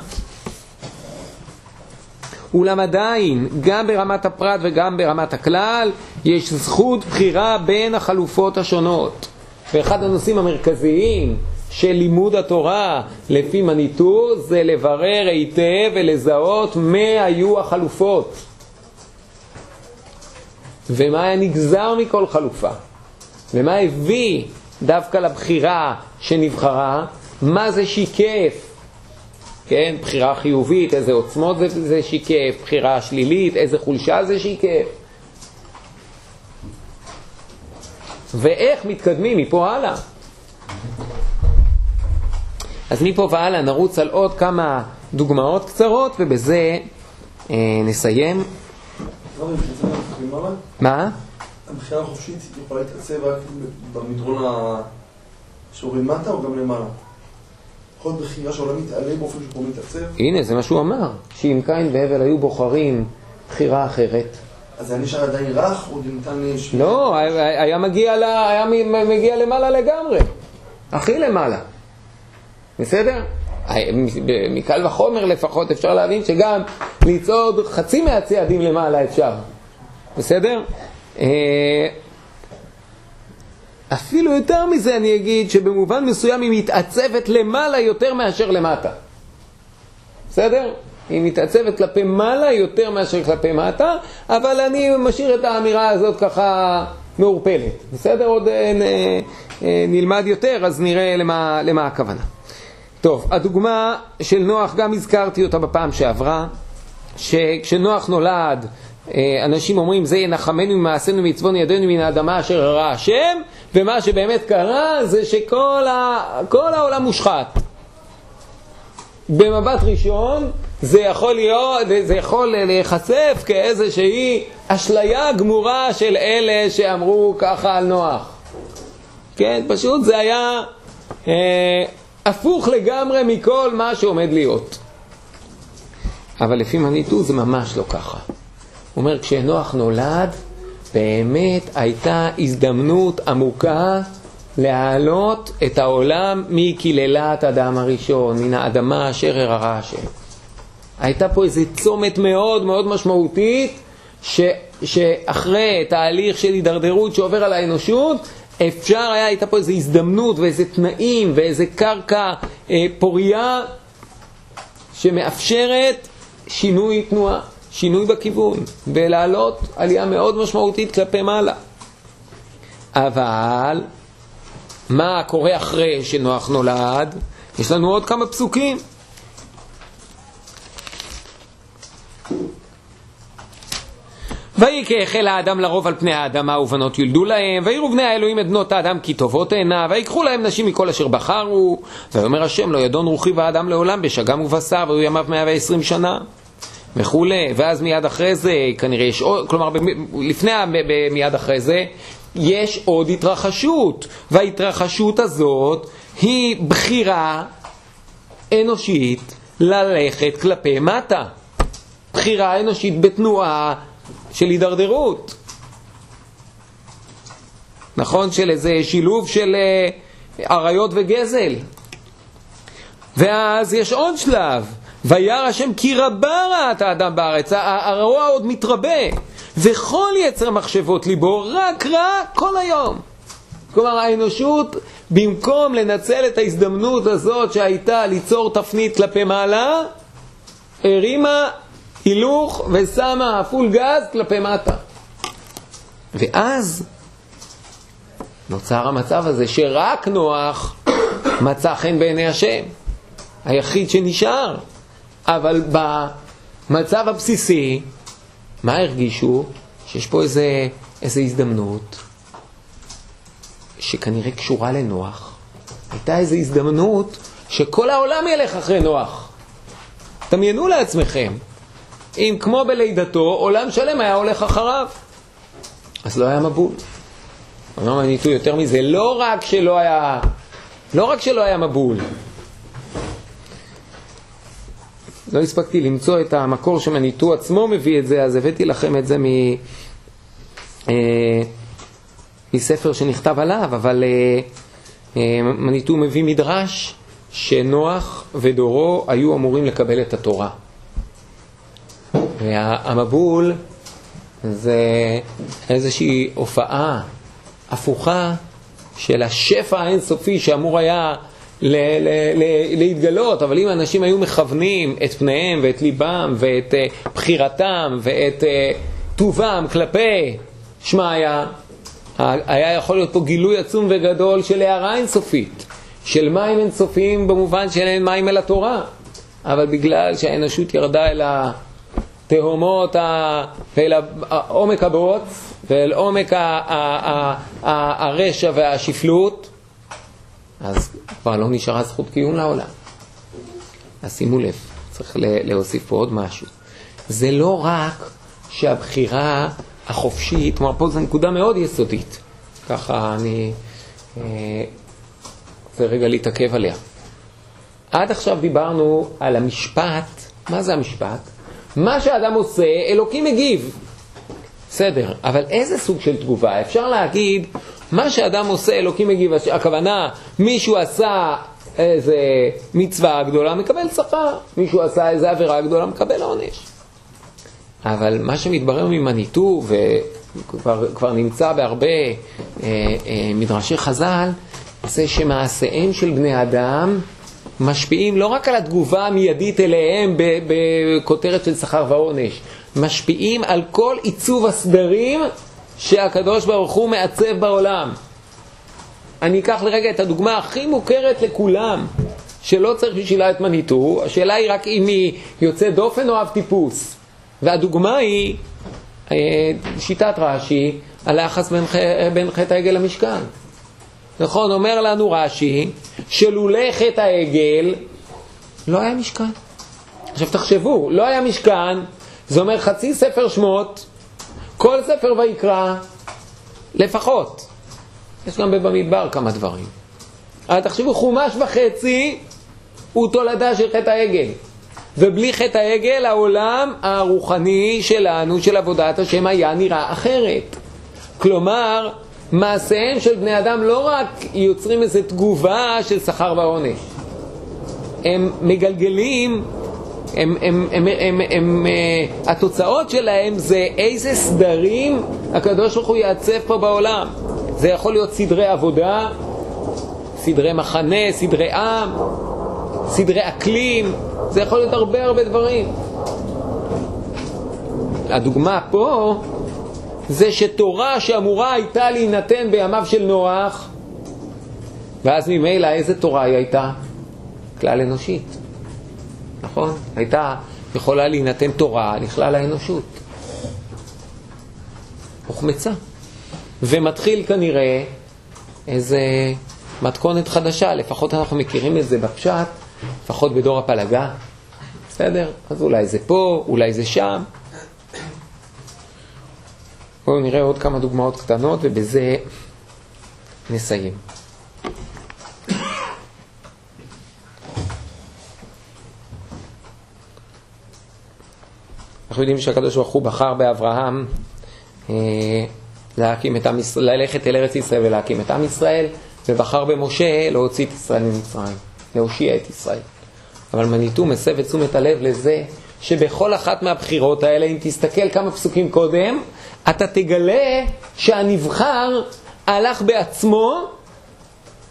אולם עדיין, גם ברמת הפרט וגם ברמת הכלל, יש זכות בחירה בין החלופות השונות. ואחד הנושאים המרכזיים של לימוד התורה לפי מניטו זה לברר היטב ולזהות מה היו החלופות ומה היה נגזר מכל חלופה ומה הביא דווקא לבחירה שנבחרה, מה זה שיקף, כן, בחירה חיובית, איזה עוצמות זה, זה שיקף, בחירה שלילית, איזה חולשה זה שיקף. ואיך מתקדמים מפה הלאה. אז מפה והלאה נרוץ על עוד כמה דוגמאות קצרות, ובזה אה, נסיים. מה?
הבחירה החופשית יכולה להתעצב רק במדרון השורי מטה או גם למעלה? יכול להיות בחירה שהעולם מתעלה באופן שהוא מתעצב?
הנה, זה מה שהוא אמר, שאם קין והבל היו בוחרים בחירה אחרת.
אז זה נשאר עדיין רך, או ניתן...
לא, היה מגיע, לה, היה מגיע למעלה לגמרי. הכי למעלה. בסדר? מקל וחומר לפחות אפשר להבין שגם לצעוד חצי מהצעדים למעלה אפשר. בסדר? אה, אפילו יותר מזה אני אגיד שבמובן מסוים היא מתעצבת למעלה יותר מאשר למטה. בסדר? היא מתעצבת כלפי מעלה יותר מאשר כלפי מטה, אבל אני משאיר את האמירה הזאת ככה מעורפלת. בסדר? עוד אה, אה, נלמד יותר, אז נראה למה, למה הכוונה. טוב, הדוגמה של נוח, גם הזכרתי אותה בפעם שעברה, שכשנוח נולד, אנשים אומרים זה ינחמנו ממעשינו מצבון ידינו מן האדמה אשר הרע השם ומה שבאמת קרה זה שכל ה... העולם מושחת. במבט ראשון זה יכול להיות, זה יכול להיחשף כאיזושהי אשליה גמורה של אלה שאמרו ככה על נוח. כן, פשוט זה היה אה, הפוך לגמרי מכל מה שעומד להיות. אבל לפי מניטו זה ממש לא ככה אומר, כשנוח נולד, באמת הייתה הזדמנות עמוקה להעלות את העולם מקללת אדם הראשון, מן האדמה אשר הרע השם. הייתה פה איזה צומת מאוד מאוד משמעותית, ש, שאחרי תהליך של הידרדרות שעובר על האנושות, אפשר היה, הייתה פה איזו הזדמנות ואיזה תנאים ואיזה קרקע אה, פורייה שמאפשרת שינוי תנועה. שינוי בכיוון, ולעלות עלייה מאוד משמעותית כלפי מעלה. אבל מה קורה אחרי שנוח נולד? יש לנו עוד כמה פסוקים. ויהי כהחל האדם לרוב על פני האדמה ובנות יולדו להם, ויראו בני האלוהים את בנות האדם כי טובות הנה, ויקחו להם נשים מכל אשר בחרו, ויאמר השם לא ידון רוחי באדם לעולם בשגם ובשר, והיו ימיו מאה ועשרים שנה. וכולי, ואז מיד אחרי זה, כנראה יש עוד, כלומר, לפני, מיד אחרי זה, יש עוד התרחשות, וההתרחשות הזאת היא בחירה אנושית ללכת כלפי מטה. בחירה אנושית בתנועה של הידרדרות. נכון? של איזה שילוב של אה, אריות וגזל. ואז יש עוד שלב. וירא השם כי רבה רעת האדם בארץ, הרוע עוד מתרבה, וכל יצר מחשבות ליבו רק רע כל היום. כלומר האנושות, במקום לנצל את ההזדמנות הזאת שהייתה ליצור תפנית כלפי מעלה, הרימה הילוך ושמה פול גז כלפי מטה. ואז נוצר המצב הזה שרק נוח מצא חן בעיני השם, היחיד שנשאר. אבל במצב הבסיסי, מה הרגישו? שיש פה איזה, איזה הזדמנות שכנראה קשורה לנוח. הייתה איזו הזדמנות שכל העולם ילך אחרי נוח. דמיינו לעצמכם, אם כמו בלידתו, עולם שלם היה הולך אחריו. אז לא היה מבול. אמרנו מניטו יותר מזה, לא רק שלא היה, לא רק שלא היה מבול, לא הספקתי למצוא את המקור שמניטו עצמו מביא את זה, אז הבאתי לכם את זה מ... אה, מספר שנכתב עליו, אבל אה, אה, מניטו מביא מדרש שנוח ודורו היו אמורים לקבל את התורה. והמבול זה איזושהי הופעה הפוכה של השפע האינסופי שאמור היה ל- ל- ל- להתגלות, אבל אם אנשים היו מכוונים את פניהם ואת ליבם ואת uh, בחירתם ואת uh, טובם כלפי שמעיה, היה יכול להיות פה גילוי עצום וגדול של הערה אינסופית, של מים אינסופיים במובן שאין מים אל התורה, אבל בגלל שהאנושות ירדה אל התהומות, ואל עומק הבוץ ואל עומק הרשע והשפלות, אז כבר לא נשארה זכות קיום לעולם. אז שימו לב, צריך להוסיף פה עוד משהו. זה לא רק שהבחירה החופשית, כלומר פה זו נקודה מאוד יסודית, ככה אני רוצה אה, רגע להתעכב עליה. עד עכשיו דיברנו על המשפט, מה זה המשפט? מה שאדם עושה, אלוקים מגיב. בסדר, אבל איזה סוג של תגובה? אפשר להגיד, מה שאדם עושה, אלוקים מגיב. הכוונה, מישהו עשה איזה מצווה גדולה, מקבל שכר. מישהו עשה איזה עבירה גדולה, מקבל עונש. אבל מה שמתברר ממניטו, וכבר נמצא בהרבה אה, אה, מדרשי חז"ל, זה שמעשיהם של בני אדם משפיעים לא רק על התגובה המיידית אליהם בכותרת של שכר ועונש, משפיעים על כל עיצוב הסדרים שהקדוש ברוך הוא מעצב בעולם. אני אקח לרגע את הדוגמה הכי מוכרת לכולם, שלא צריך בשבילה את מניטו, השאלה היא רק אם היא יוצאת דופן או אב טיפוס. והדוגמה היא אה, שיטת רש"י על היחס בין, בין חטא העגל למשכן. נכון, אומר לנו רש"י שלולא חטא העגל לא היה משכן. עכשיו תחשבו, לא היה משכן, זה אומר חצי ספר שמות, כל ספר ויקרא, לפחות. יש גם במדבר כמה דברים. אבל תחשבו, חומש וחצי הוא תולדה של חטא העגל. ובלי חטא העגל העולם הרוחני שלנו, של עבודת השם, היה נראה אחרת. כלומר, מעשיהם של בני אדם לא רק יוצרים איזו תגובה של שכר ועונש, הם מגלגלים, הם, הם, הם, הם, הם, uh, התוצאות שלהם זה איזה סדרים הקדוש ברוך הוא יעצב פה בעולם. זה יכול להיות סדרי עבודה, סדרי מחנה, סדרי עם, סדרי אקלים, זה יכול להיות הרבה הרבה דברים. הדוגמה פה זה שתורה שאמורה הייתה להינתן בימיו של נוח, ואז ממילא איזה תורה היא הייתה? כלל אנושית, נכון? הייתה יכולה להינתן תורה לכלל האנושות. הוחמצה. ומתחיל כנראה איזה מתכונת חדשה, לפחות אנחנו מכירים את זה בפשט, לפחות בדור הפלגה, בסדר? אז אולי זה פה, אולי זה שם. בואו נראה עוד כמה דוגמאות קטנות ובזה נסיים. אנחנו יודעים שהקדוש ברוך הוא בחר באברהם אה, להקים את עם ישראל, ללכת אל ארץ ישראל ולהקים את עם ישראל, ובחר במשה להוציא את ישראל ממצרים, להושיע את ישראל. אבל מניטו מסב את תשומת הלב לזה שבכל אחת מהבחירות האלה, אם תסתכל כמה פסוקים קודם, אתה תגלה שהנבחר הלך בעצמו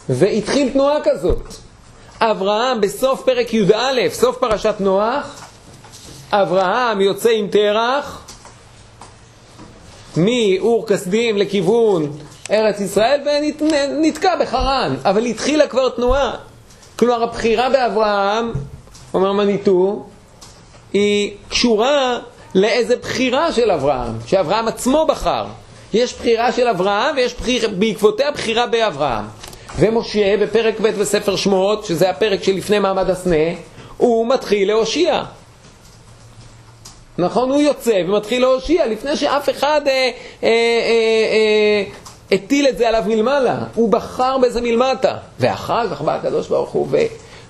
והתחיל תנועה כזאת. אברהם בסוף פרק י"א, סוף פרשת נוח, אברהם יוצא עם תרח מאור כסדים לכיוון ארץ ישראל ונתקע בחרן, אבל התחילה כבר תנועה. כלומר, הבחירה באברהם, אומר מניטו, היא קשורה לאיזה בחירה של אברהם, שאברהם עצמו בחר. יש בחירה של אברהם ויש בחיר, בעקבותיה בחירה באברהם. ומשה בפרק ב' בספר שמות, שזה הפרק שלפני מעמד הסנה, הוא מתחיל להושיע. נכון? הוא יוצא ומתחיל להושיע לפני שאף אחד אה, אה, אה, אה, הטיל את זה עליו מלמעלה. הוא בחר בזה מלמטה. ואחר כך בא הקדוש ברוך הוא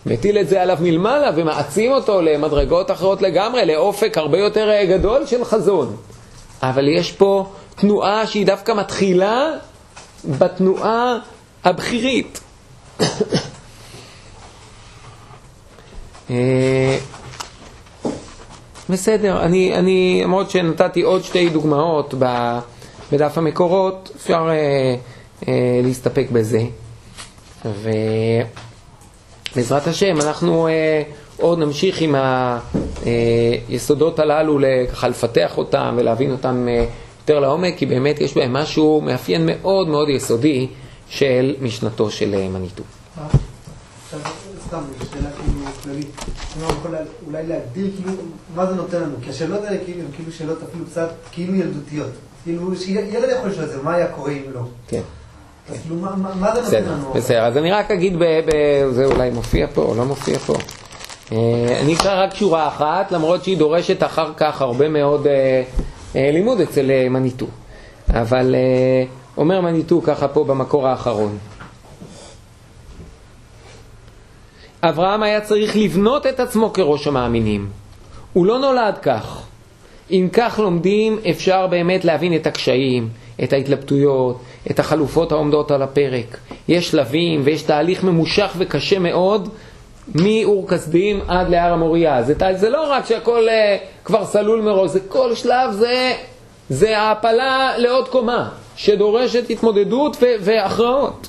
ומטיל את זה עליו מלמעלה ומעצים אותו למדרגות אחרות לגמרי, לאופק הרבה יותר אה, גדול של חזון. אבל יש פה תנועה שהיא דווקא מתחילה בתנועה הבכירית. אה, בסדר, אני, אני, למרות שנתתי עוד שתי דוגמאות בדף המקורות, אפשר אה, אה, להסתפק בזה. ובעזרת השם, אנחנו אה, עוד נמשיך עם היסודות הללו, ככה לפתח אותם ולהבין אותם אה, יותר לעומק, כי באמת יש בהם משהו, מאפיין מאוד מאוד יסודי של משנתו של אה, מניטו.
כללית. כלומר, יכול אולי להגדיר כאילו מה זה נותן לנו, כי השאלות האלה כאילו הן כאילו שאלות אפילו קצת כאילו ילדותיות. כאילו, שילד יכול לשאול את זה, מה היה קורה אם לא?
כן.
אז כאילו, מה זה נותן לנו?
בסדר, אז אני רק אגיד, זה אולי מופיע פה או לא מופיע פה. אה, אני אקרא רק שורה אחת, למרות שהיא דורשת אחר כך הרבה מאוד אה, אה, לימוד אצל מניטו. אבל אומר מניטו ככה פה במקור האחרון. אברהם היה צריך לבנות את עצמו כראש המאמינים. הוא לא נולד כך. אם כך לומדים, אפשר באמת להבין את הקשיים, את ההתלבטויות, את החלופות העומדות על הפרק. יש שלבים ויש תהליך ממושך וקשה מאוד מאור כסדים עד להר המוריה. זה, זה לא רק שהכל uh, כבר סלול מראש, זה כל שלב זה, זה העפלה לעוד קומה, שדורשת התמודדות והכרעות.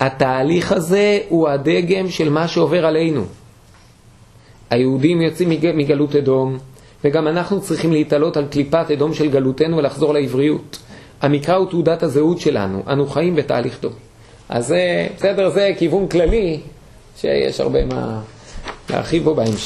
התהליך הזה הוא הדגם של מה שעובר עלינו. היהודים יוצאים מגלות אדום, וגם אנחנו צריכים להתעלות על קליפת אדום של גלותנו ולחזור לעבריות. המקרא הוא תעודת הזהות שלנו, אנו חיים בתהליך טוב. אז בסדר, זה כיוון כללי שיש הרבה מה להרחיב בו בהמשך.